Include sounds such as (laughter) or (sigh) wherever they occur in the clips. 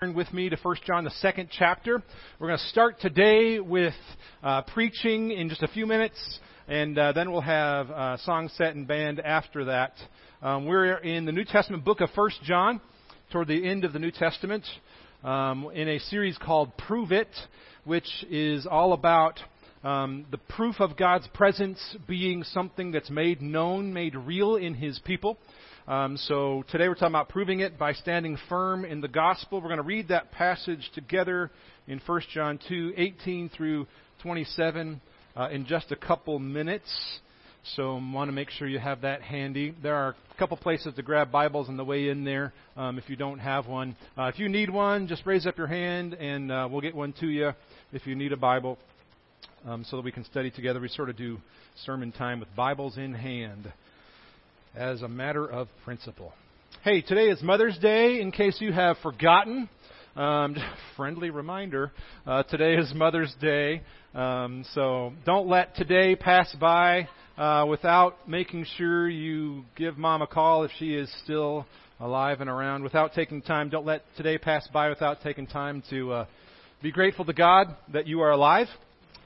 Turn with me to 1 John, the second chapter. We're going to start today with uh, preaching in just a few minutes, and uh, then we'll have uh, song set and band after that. Um, we're in the New Testament book of 1 John, toward the end of the New Testament, um, in a series called Prove It, which is all about um, the proof of God's presence being something that's made known, made real in His people. Um, so today we're talking about proving it by standing firm in the gospel. We're going to read that passage together in 1 John 2, 18 through 27 uh, in just a couple minutes. So I want to make sure you have that handy. There are a couple places to grab Bibles on the way in there um, if you don't have one. Uh, if you need one, just raise up your hand and uh, we'll get one to you if you need a Bible um, so that we can study together. We sort of do sermon time with Bibles in hand as a matter of principle. Hey, today is Mother's Day. In case you have forgotten, um, (laughs) friendly reminder: uh, today is Mother's Day. Um, so don't let today pass by uh, without making sure you give Mom a call if she is still alive and around. Without taking time, don't let today pass by without taking time to uh, be grateful to God that you are alive,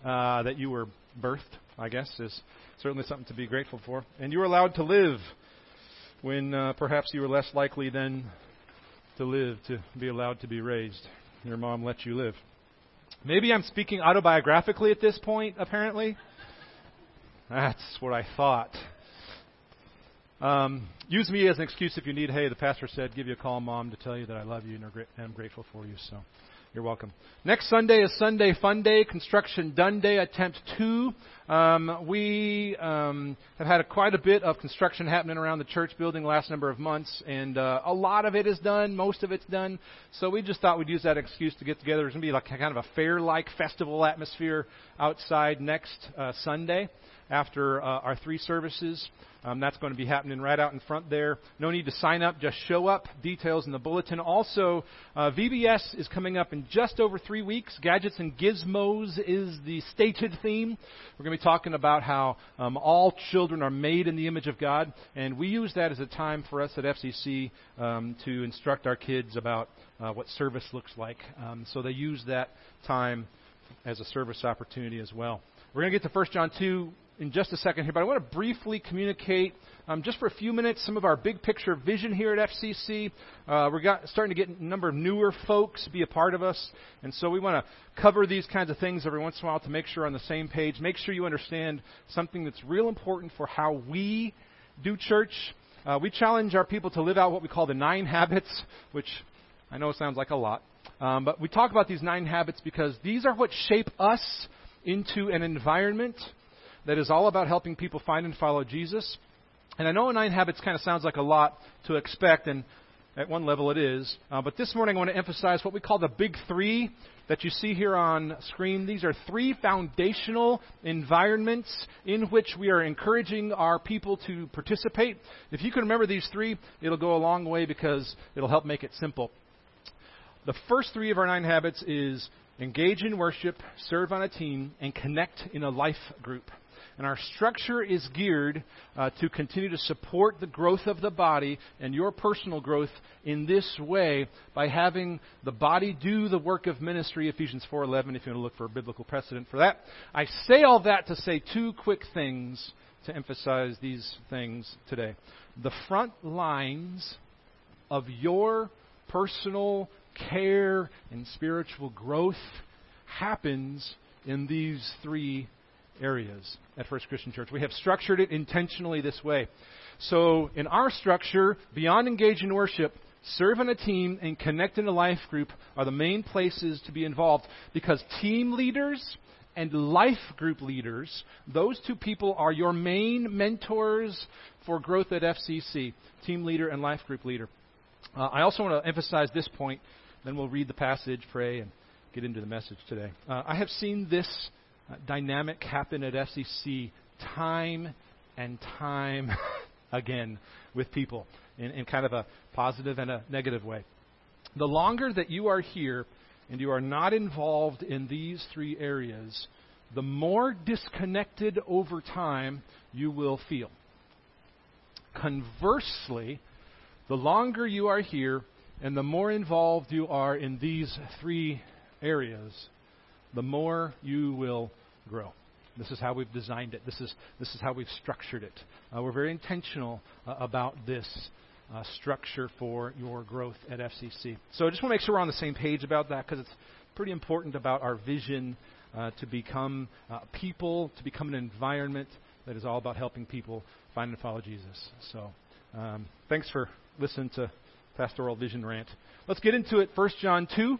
uh, that you were birthed. I guess is certainly something to be grateful for. And you are allowed to live when uh, perhaps you were less likely than to live to be allowed to be raised. Your mom let you live. Maybe I'm speaking autobiographically at this point, apparently. That's what I thought. Um, use me as an excuse if you need, hey, the pastor said, give you a call, mom, to tell you that I love you and I'm grateful for you. So you're welcome. Next Sunday is Sunday Fun Day, Construction Done Day, Attempt 2. Um, we um, have had a, quite a bit of construction happening around the church building last number of months, and uh, a lot of it is done, most of it's done. So we just thought we'd use that excuse to get together. There's going to be like kind of a fair-like festival atmosphere outside next uh, Sunday after uh, our three services. Um, that's going to be happening right out in front there. No need to sign up, just show up. Details in the bulletin. Also, uh, VBS is coming up in just over three weeks. Gadgets and Gizmos is the stated theme. We're going to be talking about how um, all children are made in the image of God, and we use that as a time for us at FCC um, to instruct our kids about uh, what service looks like. Um, so they use that time as a service opportunity as well. We're going to get to 1 John 2 in just a second here, but I want to briefly communicate, um, just for a few minutes, some of our big picture vision here at FCC. Uh, we're got, starting to get a number of newer folks be a part of us, and so we want to cover these kinds of things every once in a while to make sure on the same page. Make sure you understand something that's real important for how we do church. Uh, we challenge our people to live out what we call the nine habits, which I know sounds like a lot. Um, but we talk about these nine habits because these are what shape us into an environment that is all about helping people find and follow Jesus. And I know nine habits kind of sounds like a lot to expect, and at one level it is. Uh, but this morning I want to emphasize what we call the big three that you see here on screen. These are three foundational environments in which we are encouraging our people to participate. If you can remember these three, it'll go a long way because it'll help make it simple. The first three of our nine habits is engage in worship, serve on a team, and connect in a life group. And our structure is geared uh, to continue to support the growth of the body and your personal growth in this way by having the body do the work of ministry, Ephesians 4.11, if you want to look for a biblical precedent for that. I say all that to say two quick things to emphasize these things today. The front lines of your personal care and spiritual growth happens in these three areas at First Christian Church. We have structured it intentionally this way. So, in our structure, beyond engage in worship, serve in a team, and connect in a life group are the main places to be involved because team leaders and life group leaders, those two people are your main mentors for growth at FCC team leader and life group leader. Uh, I also want to emphasize this point, then we'll read the passage, pray, and get into the message today. Uh, I have seen this Uh, dynamic happen at FCC time and time (laughs) again with people in, in kind of a positive and a negative way. The longer that you are here and you are not involved in these three areas, the more disconnected over time you will feel. Conversely, the longer you are here And the more involved you are in these three areas, the more you will grow. This is how we've designed it. This is, this is how we've structured it. Uh, we're very intentional uh, about this uh, structure for your growth at FCC. So I just want to make sure we're on the same page about that because it's pretty important about our vision uh, to become uh, people, to become an environment that is all about helping people find and follow Jesus. So um, thanks for listening to Pastoral Vision Rant. Let's get into it. 1 John 2,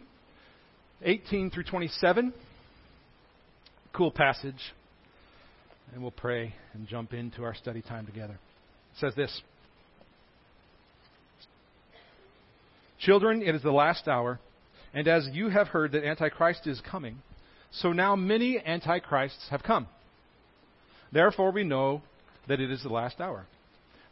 18 through 27. Cool passage and we'll pray and jump into our study time together. It says this Children, it is the last hour, and as you have heard that Antichrist is coming, so now many Antichrists have come. Therefore, we know that it is the last hour.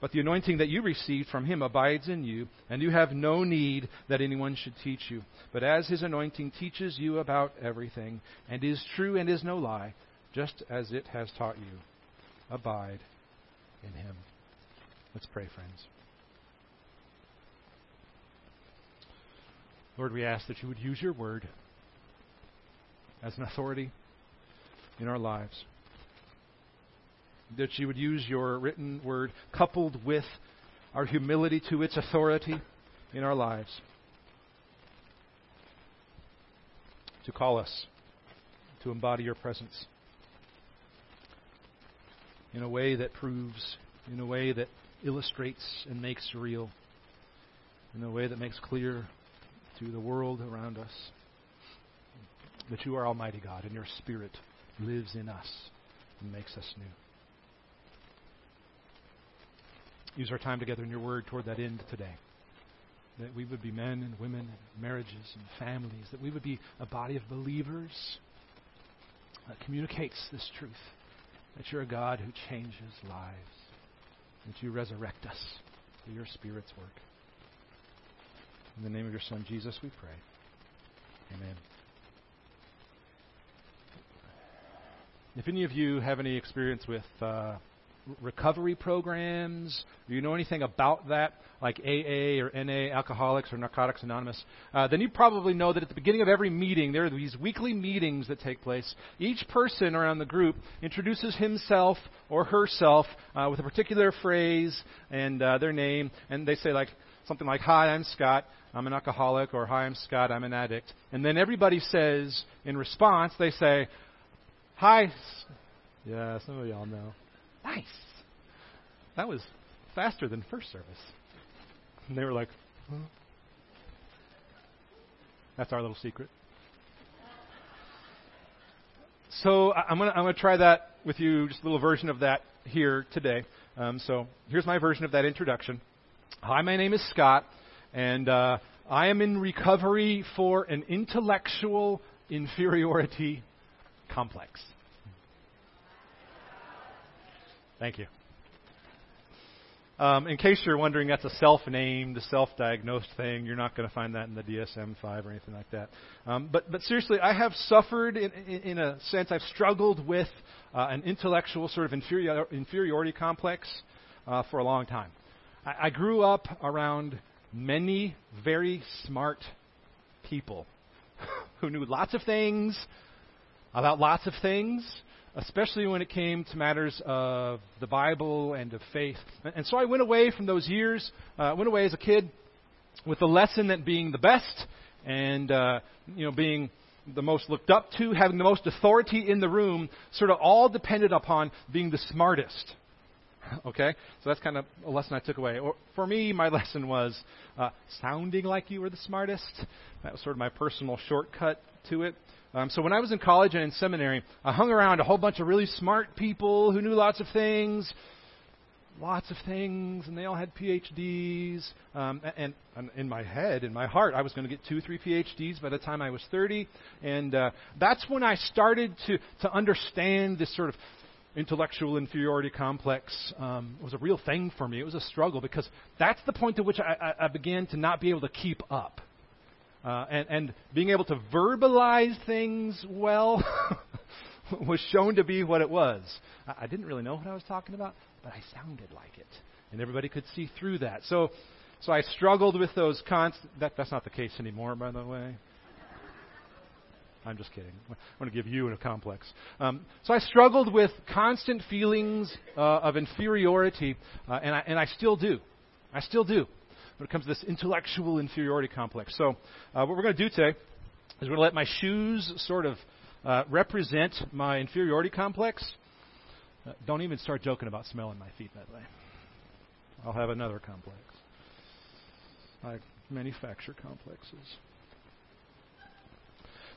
But the anointing that you received from Him abides in you, and you have no need that anyone should teach you. But as His anointing teaches you about everything, and is true and is no lie, just as it has taught you, abide in Him. Let's pray, friends. Lord, we ask that you would use your word as an authority in our lives. That you would use your written word coupled with our humility to its authority in our lives to call us to embody your presence in a way that proves, in a way that illustrates and makes real, in a way that makes clear to the world around us that you are Almighty God and your Spirit lives in us and makes us new. Use our time together in your word toward that end today. That we would be men and women, and marriages and families, that we would be a body of believers that communicates this truth that you're a God who changes lives, that you resurrect us through your Spirit's work. In the name of your Son, Jesus, we pray. Amen. If any of you have any experience with uh, recovery programs, Do you know anything about that, like AA or NA, Alcoholics or Narcotics Anonymous, uh, then you probably know that at the beginning of every meeting, there are these weekly meetings that take place. Each person around the group introduces himself or herself uh, with a particular phrase and uh, their name, and they say like something like, "Hi, I'm Scott." I'm an alcoholic, or hi, I'm Scott, I'm an addict. And then everybody says, in response, they say, Hi. Yeah, some of y'all know. Nice. That was faster than first service. And they were like, huh? That's our little secret. So I'm going to I'm gonna try that with you, just a little version of that here today. Um, so here's my version of that introduction. Hi, my name is Scott, and uh, I am in recovery for an intellectual inferiority complex. Thank you. Um, in case you're wondering, that's a self-named, self-diagnosed thing. You're not going to find that in the DSM-5 or anything like that. Um, but, but seriously, I have suffered, in, in, in a sense, I've struggled with uh, an intellectual sort of inferior, inferiority complex uh, for a long time. I, I grew up around many very smart people (laughs) who knew lots of things about lots of things, especially when it came to matters of the Bible and of faith. And so I went away from those years, uh, went away as a kid with the lesson that being the best and uh, you know being the most looked up to, having the most authority in the room, sort of all depended upon being the smartest. Okay? So that's kind of a lesson I took away. Or for me, my (laughs) lesson was uh, sounding like you were the smartest. That was sort of my personal shortcut to it. Um, so when I was in college and in seminary, I hung around a whole bunch of really smart people who knew lots of things, lots of things, and they all had PhDs. Um, and, and in my head, in my heart, I was going to get two, three PhDs by the time I was 30. And uh, that's when I started to, to understand this sort of intellectual inferiority complex um, was a real thing for me. It was a struggle because that's the point at which I, I, I began to not be able to keep up. Uh, and, and being able to verbalize things well (laughs) was shown to be what it was. I, I didn't really know what I was talking about, but I sounded like it, and everybody could see through that. So, so I struggled with those constant. That, that's not the case anymore, by the way. I'm just kidding. I want to give you a complex. Um, so I struggled with constant feelings uh, of inferiority, uh, and, I, and I still do. I still do when it comes to this intellectual inferiority complex. So, uh, what we're going to do today is we're going to let my shoes sort of uh, represent my inferiority complex. Uh, don't even start joking about smelling my feet that way. I'll have another complex. I manufacture complexes.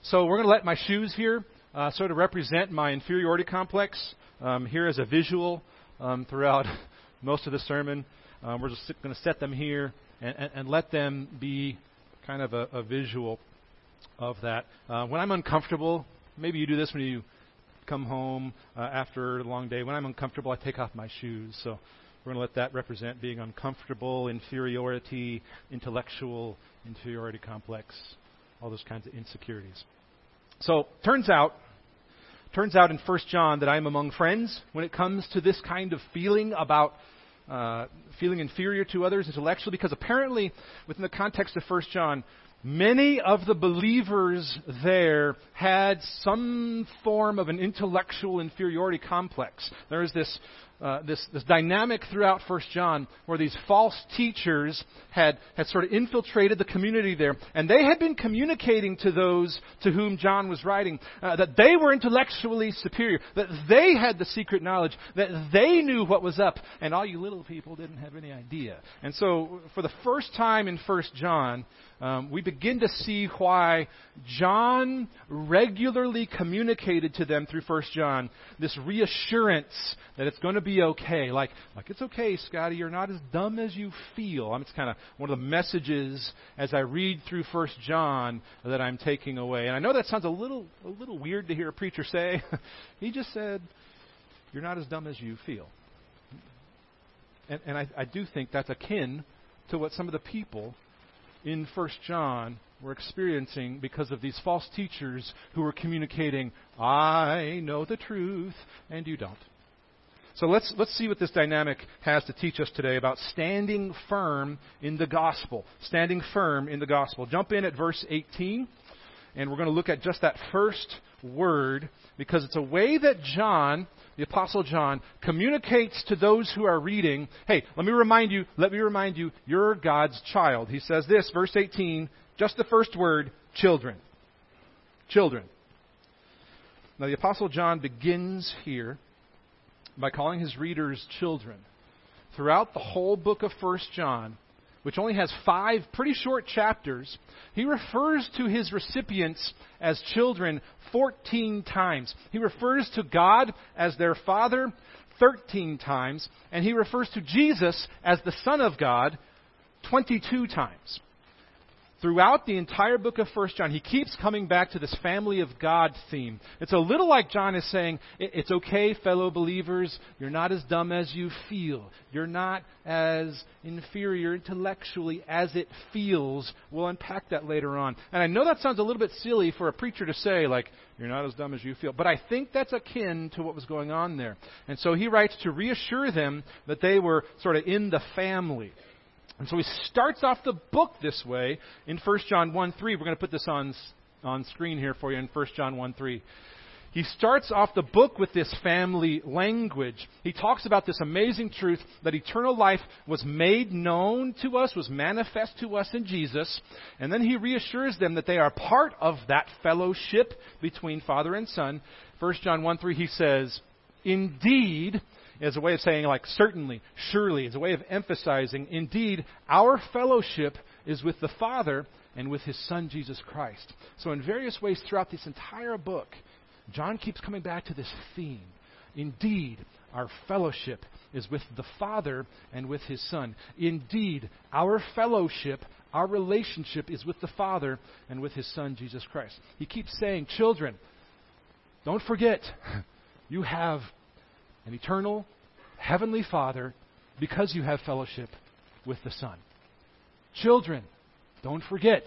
So we're going to let my shoes here uh, sort of represent my inferiority complex um, here as a visual um, throughout (laughs) most of the sermon. Um, we're just going to set them here and, and, and let them be kind of a, a visual of that. Uh, when I'm uncomfortable, maybe you do this when you come home uh, after a long day. When I'm uncomfortable, I take off my shoes. So we're going to let that represent being uncomfortable, inferiority, intellectual inferiority complex, all those kinds of insecurities. So turns out, turns out in 1 John that I'm among friends when it comes to this kind of feeling about uh, feeling inferior to others intellectually, because apparently, within the context of 1 John, many of the believers there had some form of an intellectual inferiority complex. There is this uh, this, this dynamic throughout First John where these false teachers had, had sort of infiltrated the community there, and they had been communicating to those to whom John was writing uh, that they were intellectually superior, that they had the secret knowledge, that they knew what was up, and all you little people didn't have any idea. And so, for the first time in First John, um, we begin to see why John regularly communicated to them through First John this reassurance that it's going to be okay. Like, like it's okay, Scotty. You're not as dumb as you feel. I mean, it's kind of one of the messages as I read through First John that I'm taking away. And I know that sounds a little a little weird to hear a preacher say. (laughs) he just said, "You're not as dumb as you feel." And, and I, I do think that's akin to what some of the people in 1 John were experiencing because of these false teachers who were communicating, I know the truth, and you don't. So let's, let's see what this dynamic has to teach us today about standing firm in the gospel. Standing firm in the gospel. Jump in at verse 18, and we're going to look at just that first word because it's a way that John, the Apostle John, communicates to those who are reading, hey, let me remind you, let me remind you, you're God's child. He says this, verse 18, just the first word, children. Children. Now, the Apostle John begins here by calling his readers children. Throughout the whole book of 1 John, which only has five pretty short chapters, he refers to his recipients as children 14 times. He refers to God as their Father 13 times, and he refers to Jesus as the Son of God 22 times throughout the entire book of First John, he keeps coming back to this family of God theme. It's a little like John is saying, it's okay, fellow believers, you're not as dumb as you feel. You're not as inferior intellectually as it feels. We'll unpack that later on. And I know that sounds a little bit silly for a preacher to say, like, you're not as dumb as you feel. But I think that's akin to what was going on there. And so he writes to reassure them that they were sort of in the family. And so he starts off the book this way in 1 John 1 3. We're going to put this on, on screen here for you in 1 John 1 3. he starts off the book with this family language. He talks about this amazing truth that eternal life was made known to us, was manifest to us in Jesus, and then he reassures them that they are part of that fellowship between Father and Son. 1 John 1 3, he says, Indeed, as a way of saying, like, certainly, surely, as a way of emphasizing, indeed, our fellowship is with the Father and with His Son, Jesus Christ. So, in various ways throughout this entire book, John keeps coming back to this theme. Indeed, our fellowship is with the Father and with His Son. Indeed, our fellowship, our relationship is with the Father and with His Son, Jesus Christ. He keeps saying, Children, don't forget, (laughs) you have an eternal, heavenly Father because you have fellowship with the Son. Children, don't forget,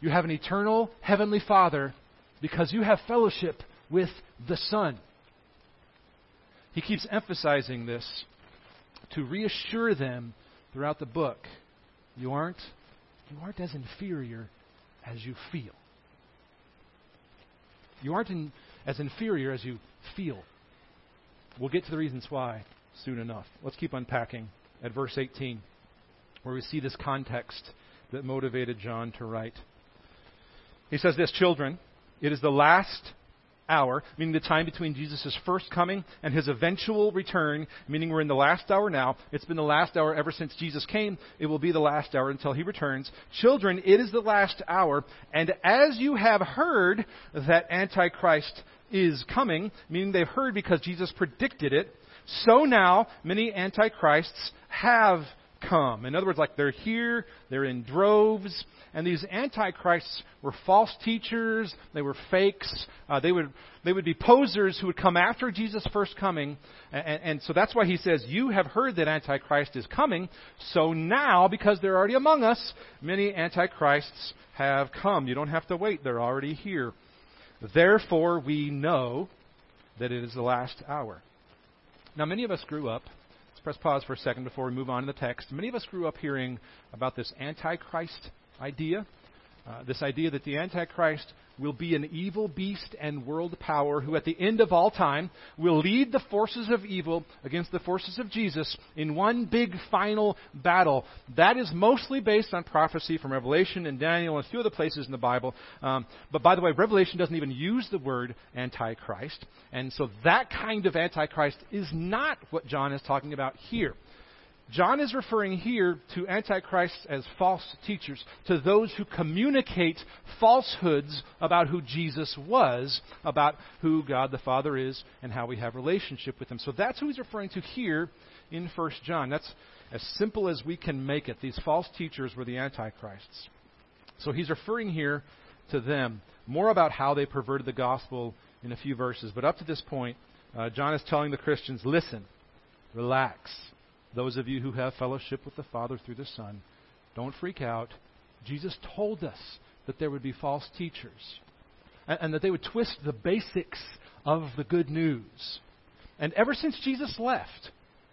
you have an eternal, heavenly Father because you have fellowship with the Son. He keeps emphasizing this to reassure them throughout the book. You aren't, you aren't as inferior as you feel. You aren't in, as inferior as you feel. We'll get to the reasons why soon enough. Let's keep unpacking at verse 18, where we see this context that motivated John to write. He says this Children, it is the last hour, meaning the time between Jesus' first coming and his eventual return, meaning we're in the last hour now. It's been the last hour ever since Jesus came. It will be the last hour until he returns. Children, it is the last hour, and as you have heard that Antichrist is coming, meaning they've heard because Jesus predicted it, so now many antichrists have come. In other words, like they're here, they're in droves, and these antichrists were false teachers, they were fakes, uh, they would they would be posers who would come after Jesus' first coming, and, and so that's why he says, "You have heard that antichrist is coming, so now because they're already among us, many antichrists have come. You don't have to wait; they're already here. Therefore, we know that it is the last hour." Now, many of us grew up Let's press pause for a second before we move on to the text. Many of us grew up hearing about this Antichrist idea. Uh, this idea that the Antichrist will be an evil beast and world power who, at the end of all time, will lead the forces of evil against the forces of Jesus in one big final battle. That is mostly based on prophecy from Revelation and Daniel and a few other places in the Bible. Um, but by the way, Revelation doesn't even use the word Antichrist. And so that kind of Antichrist is not what John is talking about here. John is referring here to antichrists as false teachers, to those who communicate falsehoods about who Jesus was, about who God the Father is, and how we have relationship with him. So that's who he's referring to here in 1 John. That's as simple as we can make it. These false teachers were the antichrists. So he's referring here to them. More about how they perverted the gospel in a few verses. But up to this point, uh, John is telling the Christians, listen, relax those of you who have fellowship with the Father through the Son, don't freak out. Jesus told us that there would be false teachers and, and that they would twist the basics of the good news. And ever since Jesus left,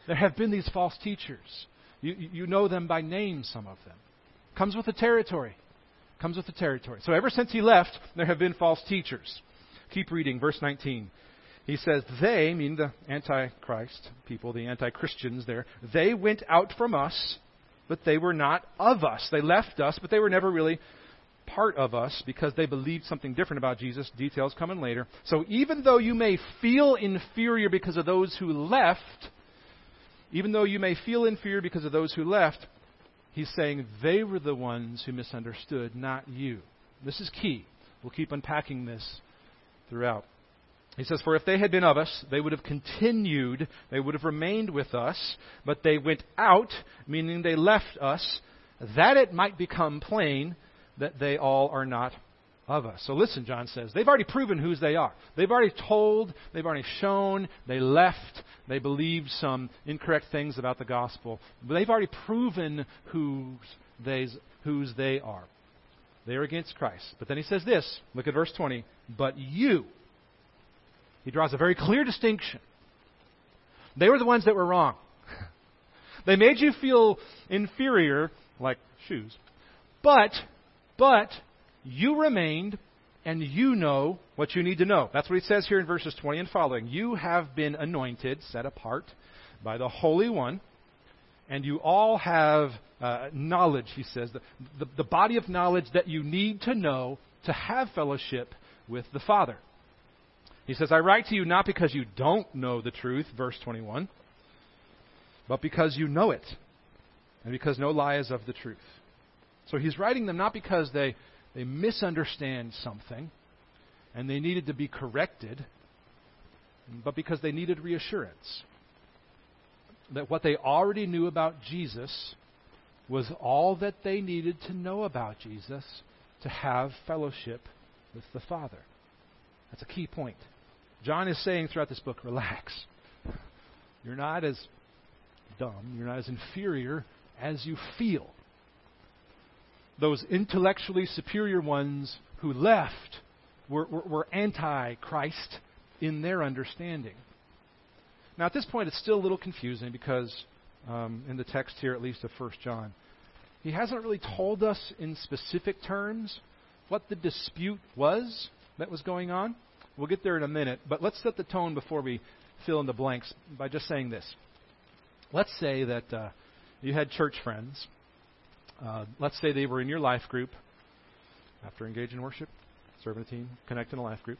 there have been these false teachers. You, you know them by name, some of them. Comes with the territory. Comes with the territory. So ever since he left, there have been false teachers. Keep reading, verse 19. He says, they, meaning the Antichrist people, the anti Christians there, they went out from us, but they were not of us. They left us, but they were never really part of us because they believed something different about Jesus. Details coming later. So even though you may feel inferior because of those who left, even though you may feel inferior because of those who left, he's saying they were the ones who misunderstood, not you. This is key. We'll keep unpacking this throughout. He says, For if they had been of us, they would have continued, they would have remained with us, but they went out, meaning they left us, that it might become plain that they all are not of us. So listen, John says, they've already proven whose they are. They've already told, they've already shown, they left, they believed some incorrect things about the gospel. But they've already proven whose they, are. They are against Christ. But then he says this, look at verse 20, but you, he draws a very clear distinction. They were the ones that were wrong. (laughs) they made you feel inferior, like shoes. But, but, you remained and you know what you need to know. That's what he says here in verses 20 and following. You have been anointed, set apart by the Holy One, and you all have uh, knowledge, he says, the, the, the body of knowledge that you need to know to have fellowship with the Father. He says, I write to you not because you don't know the truth, verse 21, but because you know it, and because no lie is of the truth. So he's writing them not because they, they misunderstand something and they needed to be corrected, but because they needed reassurance that what they already knew about Jesus was all that they needed to know about Jesus to have fellowship with the Father. That's a key point. John is saying throughout this book, relax. You're not as dumb, you're not as inferior as you feel. Those intellectually superior ones who left were, were, were anti Christ in their understanding. Now, at this point, it's still a little confusing because um, in the text here, at least of 1 John, he hasn't really told us in specific terms what the dispute was that was going on. We'll get there in a minute, but let's set the tone before we fill in the blanks by just saying this. Let's say that uh, you had church friends. Uh, let's say they were in your life group after engaging in worship, serving a team, connecting a life group.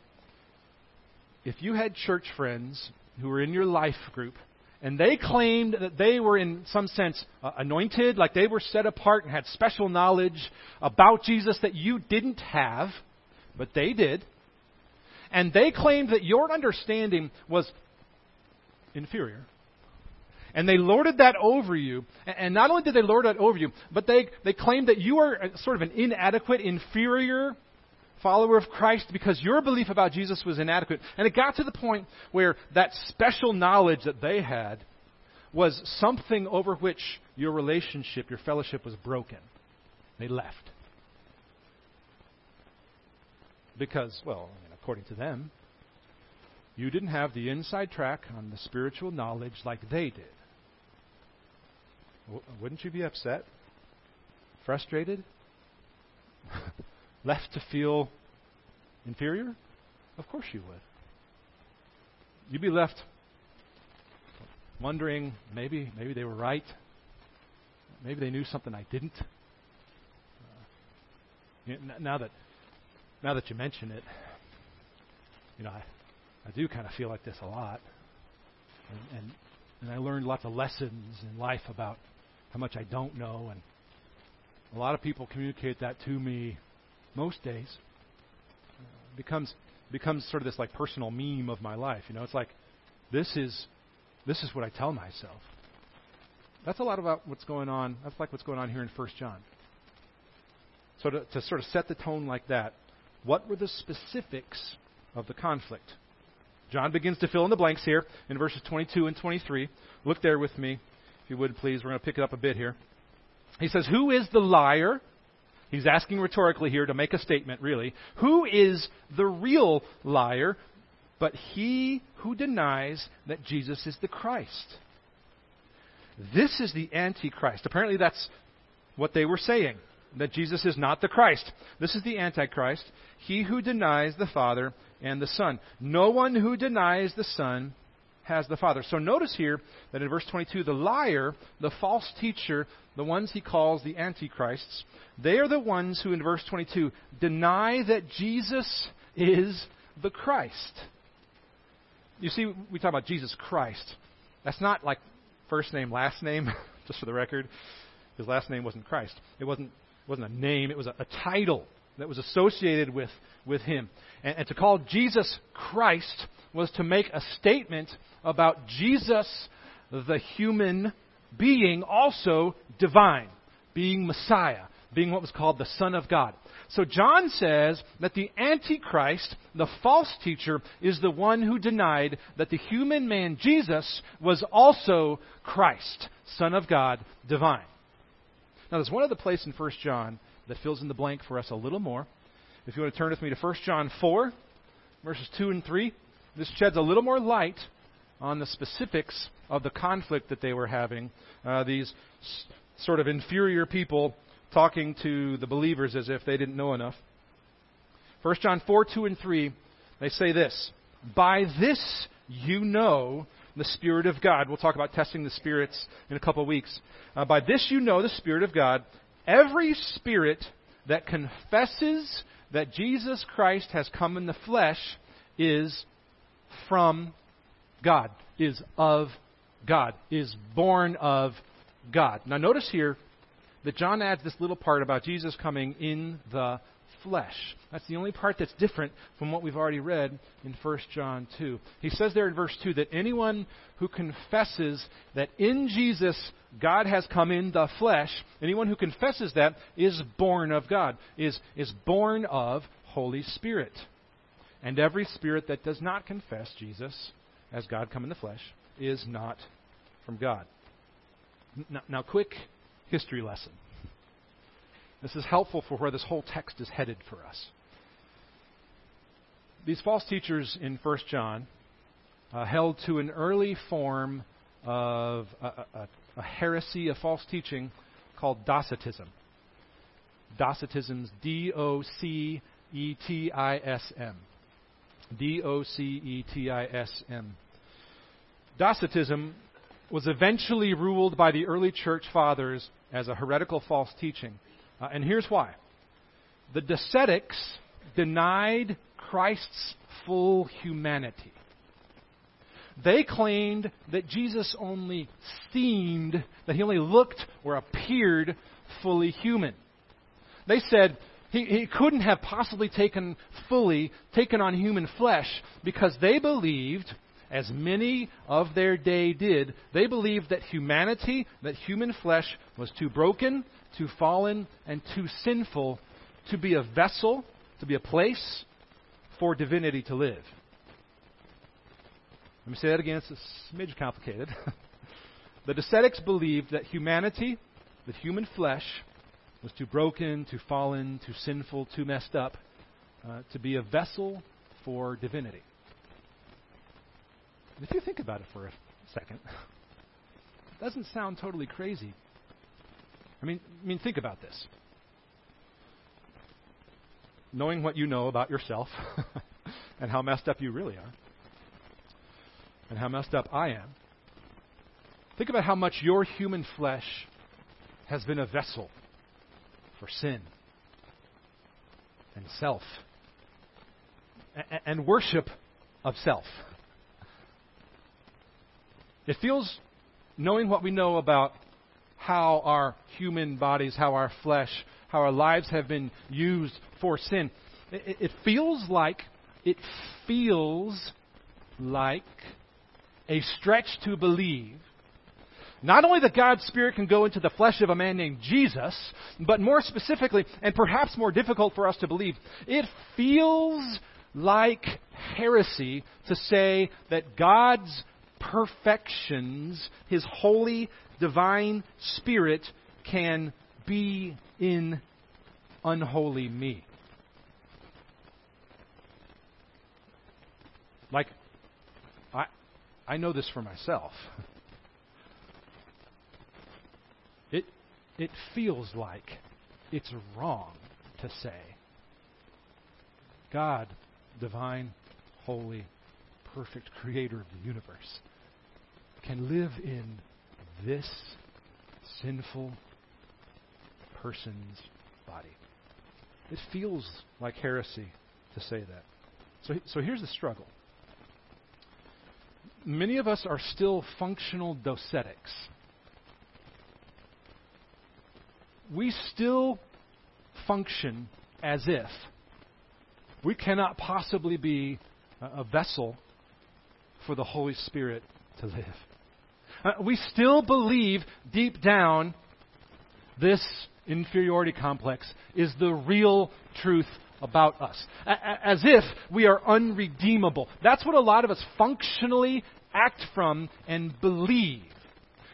If you had church friends who were in your life group, and they claimed that they were, in some sense, uh, anointed, like they were set apart and had special knowledge about Jesus that you didn't have, but they did. And they claimed that your understanding was inferior. And they lorded that over you. And not only did they lord that over you, but they, they claimed that you are uh, sort of an inadequate, inferior follower of Christ because your belief about Jesus was inadequate. And it got to the point where that special knowledge that they had was something over which your relationship, your fellowship was broken. They left. Because, well, according to them, you didn't have the inside track on the spiritual knowledge like they did. W- wouldn't you be upset? Frustrated? (laughs) left to feel inferior? Of course you would. You'd be left wondering maybe maybe they were right. Maybe they knew something I didn't. Uh, now that now that you mention it, you know I, I do kind of feel like this a lot, and, and and I learned lots of lessons in life about how much I don't know, and a lot of people communicate that to me most days uh, becomes becomes sort of this like personal meme of my life. You know, it's like this is this is what I tell myself. That's a lot about what's going on. That's like what's going on here in First John. So to, to sort of set the tone like that, what were the specifics of the conflict? John begins to fill in the blanks here in verses 22 and 23. Look there with me, if you would please. We're going to pick it up a bit here. He says, Who is the liar? He's asking rhetorically here to make a statement, really. Who is the real liar but he who denies that Jesus is the Christ? This is the Antichrist. Apparently, that's what they were saying, that Jesus is not the Christ. This is the Antichrist, he who denies the Father and the Son. No one who denies the Son has the Father. So notice here that in verse 22, the liar, the false teacher, the ones he calls the antichrists, they are the ones who in verse 22 deny that Jesus is the Christ. You see, we talk about Jesus Christ. That's not like first name, last name, (laughs) just for the record. His last name wasn't Christ. It wasn't, wasn't a name, it was a, a title that was associated with, with him. And, and to call Jesus Christ was to make a statement about Jesus, the human being, also divine, being Messiah, being what was called the Son of God. So John says that the Antichrist, the false teacher, is the one who denied that the human man Jesus was also Christ, Son of God, divine. Now there's one other place in 1 John that fills in the blank for us a little more. If you want to turn with me to 1 John 4, verses 2 and 3, this sheds a little more light on the specifics of the conflict that they were having. Uh, these s- sort of inferior people talking to the believers as if they didn't know enough. 1 John 4, 2, and 3, they say this By this you know the Spirit of God. We'll talk about testing the spirits in a couple of weeks. Uh, by this you know the Spirit of God. Every spirit that confesses that Jesus Christ has come in the flesh is from God, is of God, is born of God. Now, notice here that John adds this little part about Jesus coming in the flesh. That's the only part that's different from what we've already read in 1 John 2. He says there in verse 2 that anyone who confesses that in Jesus God has come in the flesh, anyone who confesses that is born of God, is, is born of Holy Spirit. And every spirit that does not confess Jesus as God come in the flesh is not from God. Now, now quick history lesson. This is helpful for where this whole text is headed for us. These false teachers in 1 John uh, held to an early form of a, a, a heresy, a false teaching called Docetism. Docetism's D O C E T I S M. D O C E T I S M. Docetism was eventually ruled by the early church fathers as a heretical false teaching. Uh, and here's why. The Docetics denied Christ's full humanity. They claimed that Jesus only seemed, that he only looked or appeared fully human. They said he, he couldn't have possibly taken fully, taken on human flesh because they believed as many of their day did, they believed that humanity, that human flesh, was too broken, too fallen, and too sinful to be a vessel, to be a place for divinity to live. Let me say that again, it's a smidge complicated. (laughs) the Docetics believed that humanity, that human flesh, was too broken, too fallen, too sinful, too messed up uh, to be a vessel for divinity. If you think about it for a second, (laughs) it doesn't sound totally crazy. I mean, I mean, think about this. Knowing what you know about yourself (laughs) and how messed up you really are, and how messed up I am, think about how much your human flesh has been a vessel for sin and self and worship of self. It feels, knowing what we know about how our human bodies, how our flesh, how our lives have been used for sin, it, feels like, it feels like a stretch to believe not only that God's Spirit can go into the flesh of a man named Jesus, but more specifically, and perhaps more difficult for us to believe, it feels like heresy to say that God's perfections, His holy, divine Spirit can be in unholy me. Like, I, I know this for myself. It, it feels like it's wrong to say, God, divine, holy, perfect creator of the universe, can live in this sinful person's body. It feels like heresy to say that. So, so here's the struggle. Many of us are still functional docetics. We still function as if we cannot possibly be a vessel for the Holy Spirit to live. Uh, we still believe deep down this inferiority complex is the real truth about us. As if we are unredeemable. That's what a lot of us functionally act from and believe.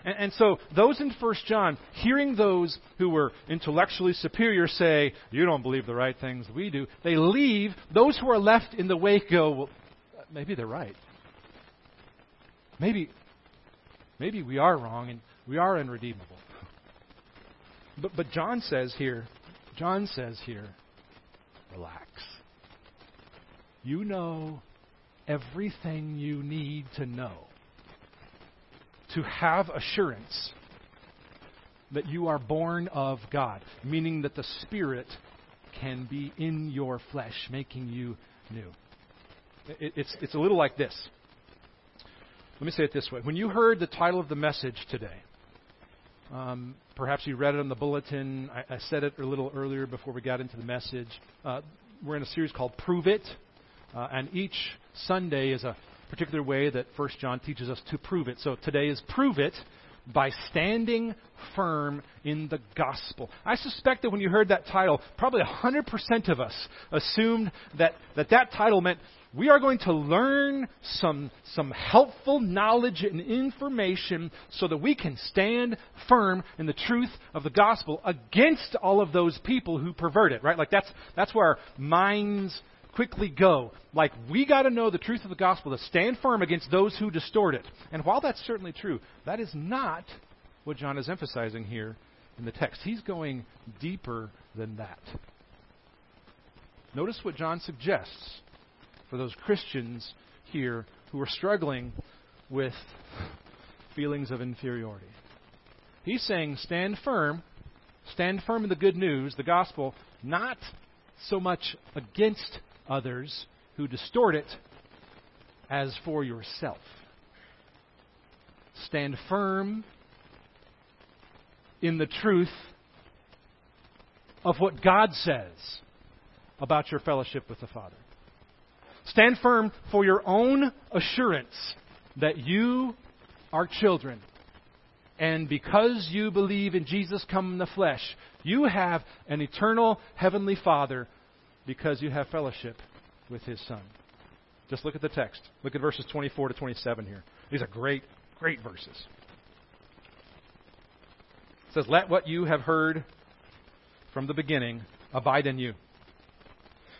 And, and, so, those in 1 John, hearing those who were intellectually superior say, You don't believe the right things we do, they leave. Those who are left in the wake go, Well, maybe they're right. Maybe, Maybe we are wrong and we are unredeemable. But, but John says here, John says here, relax. you know everything you need to know to have assurance that you are born of God, meaning that the Spirit can be in your flesh, making you new. It, it's, it's a little like this. Let me say it this way. When you heard the title of the message today, um, perhaps you read it on the bulletin. I, I, said it a little earlier before we got into the message. Uh, we're in a series called Prove It, uh, and each Sunday is a particular way that First John teaches us to prove it. So today is Prove It by standing firm in the gospel. I suspect that when you heard that title, probably 100% of us assumed that that, that title meant we are going to learn some, some helpful knowledge and information so that we can stand firm in the truth of the gospel against all of those people who pervert it, right? Like that's, that's where our minds quickly go. Like, we got to know the truth of the gospel to stand firm against those who distort it. And while that's certainly true, that is not what John is emphasizing here in the text. He's going deeper than that. Notice what John suggests for those Christians here who are struggling with feelings of inferiority. He's saying, stand firm, stand firm in the good news, the gospel, not so much against others who distort it as for yourself. Stand firm in the truth of what God says about your fellowship with the Father. Stand firm for your own assurance that you are children. And because you believe in Jesus come in the flesh, you have an eternal heavenly Father because you have fellowship with his Son. Just look at the text. Look at verses 24 to 27 here. These are great, great verses. It says, Let what you have heard from the beginning abide in you.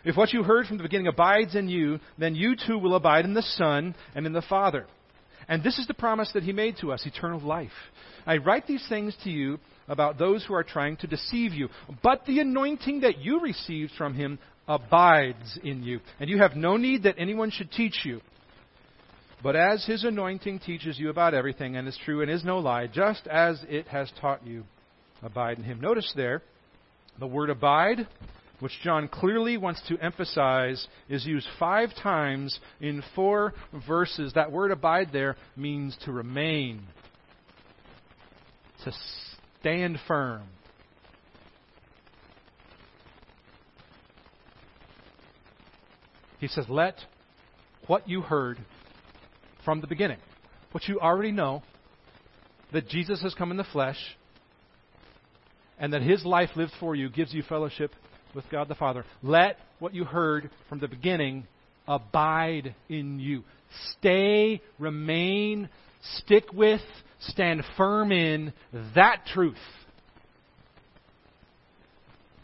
If what you heard from the beginning abides in you, then you too will abide in the Son and in the Father. And this is the promise that he made to us eternal life. I write these things to you about those who are trying to deceive you. But the anointing that you received from him abides in you, and you have no need that anyone should teach you. But as his anointing teaches you about everything and is true and is no lie, just as it has taught you, abide in him. Notice there, the word abide, which John clearly wants to emphasize, is used five times in four verses. That word abide there means to remain, to stand firm, He says, Let what you heard from the beginning, what you already know, that Jesus has come in the flesh, and that his life lived for you gives you fellowship with God the Father. Let what you heard from the beginning abide in you. Stay, remain, stick with, stand firm in that truth.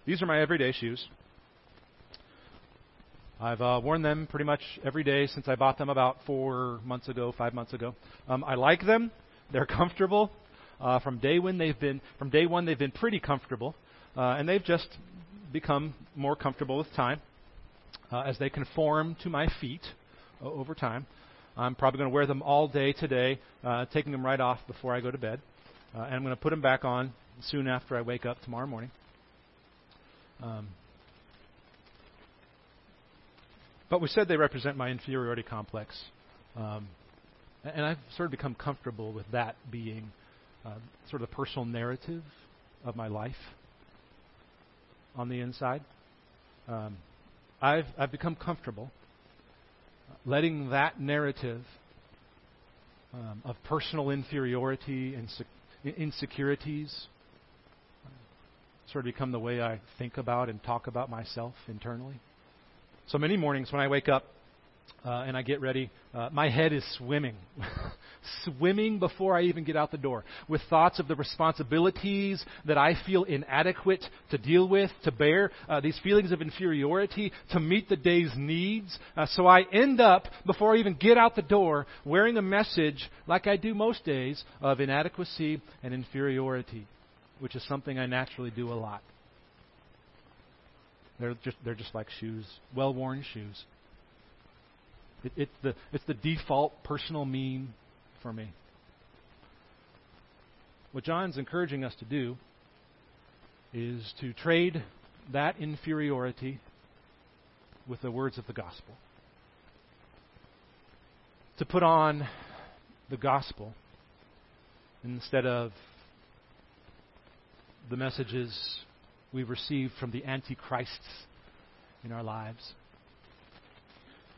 These are my everyday shoes. I've uh, worn them pretty much every day since I bought them about four months ago, five months ago. Um, I like them; they're comfortable. Uh, from day one, they've been from day one they've been pretty comfortable, uh, and they've just become more comfortable with time uh, as they conform to my feet uh, over time. I'm probably going to wear them all day today, uh, taking them right off before I go to bed, and I'm going to put them back on soon after I wake up tomorrow morning. Um, but we said they represent my inferiority complex. Um, and I've sort of become comfortable with that being uh, sort of the personal narrative of my life on the inside. Um, I've, I've become comfortable letting that narrative um, of personal inferiority and insecurities uh, sort of become the way I think about and talk about myself internally. So many mornings when I wake up uh, and I get ready, uh, my head is swimming. (laughs) swimming before I even get out the door with thoughts of the responsibilities that I feel inadequate to deal with, to bear, uh, these feelings of inferiority, to meet the day's needs. Uh, so I end up, before I even get out the door, wearing a message, like I do most days, of inadequacy and inferiority, which is something I naturally do a lot. They're just, they're just like shoes, well worn shoes. It, it's, the, it's the default personal mean for me. What John's encouraging us to do is to trade that inferiority with the words of the gospel. To put on the gospel instead of the messages we've received from the antichrists in our lives.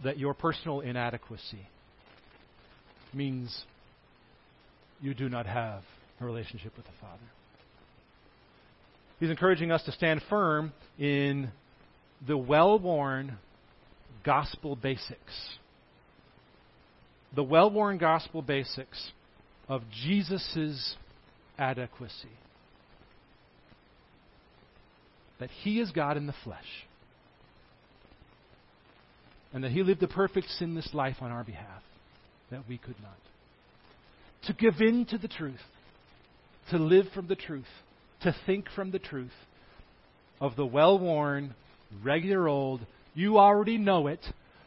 That your personal inadequacy means you do not have a relationship with the Father. He's encouraging us to stand firm in the well worn gospel basics. The well worn gospel basics of Jesus' adequacy. That He is God in the flesh. And that He lived a perfect sinless life on our behalf that we could not. To give in to the truth, to live from the truth, to think from the truth of the well worn, regular old, you already know it.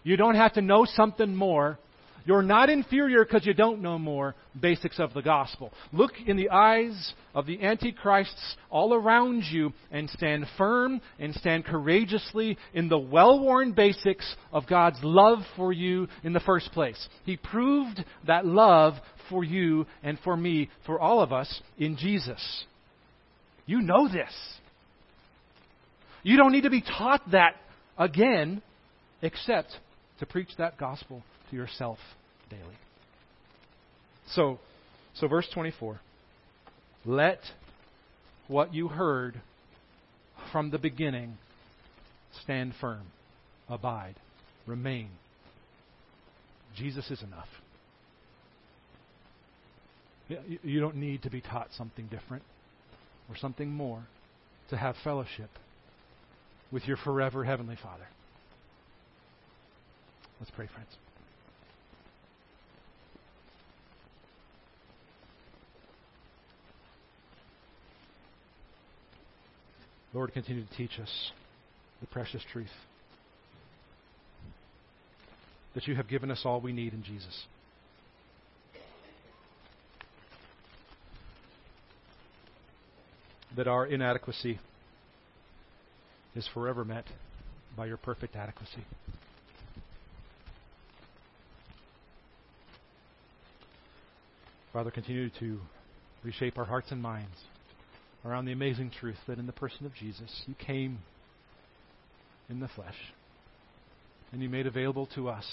You don't have to know something more. You're not inferior because you don't know more basics of the gospel. Look in the eyes of the antichrists all around you and stand firm and stand courageously in the well worn basics of God's love for you in the first place. He proved that love for you and for me, for all of us, in Jesus. You know this. You don't need to be taught that again, except to preach that gospel yourself daily. So, so verse 24. Let what you heard from the beginning stand firm, abide, remain. Jesus is enough. You don't need to be taught something different or something more to have fellowship with your forever Heavenly Father. Let's pray, friends. Lord, continue to teach us the precious truth that you have given us all we need in Jesus. That our inadequacy is forever met by your perfect adequacy. Father, continue to reshape our hearts and minds around the amazing truth that in the person of Jesus, you came in the flesh and you made available to us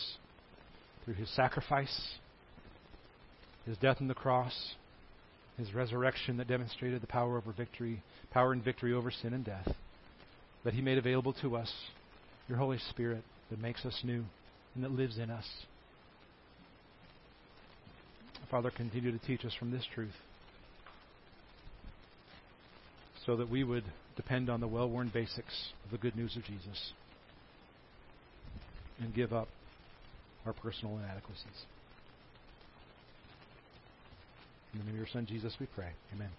through his sacrifice, his death on the cross, his resurrection that demonstrated the power over victory, power and victory over sin and death, that he made available to us your Holy Spirit that makes us new and that lives in us. Father, continue to teach us from this truth so that we would depend on the well worn basics of the good news of Jesus and give up our personal inadequacies. In the name of your Son, Jesus, we pray. Amen.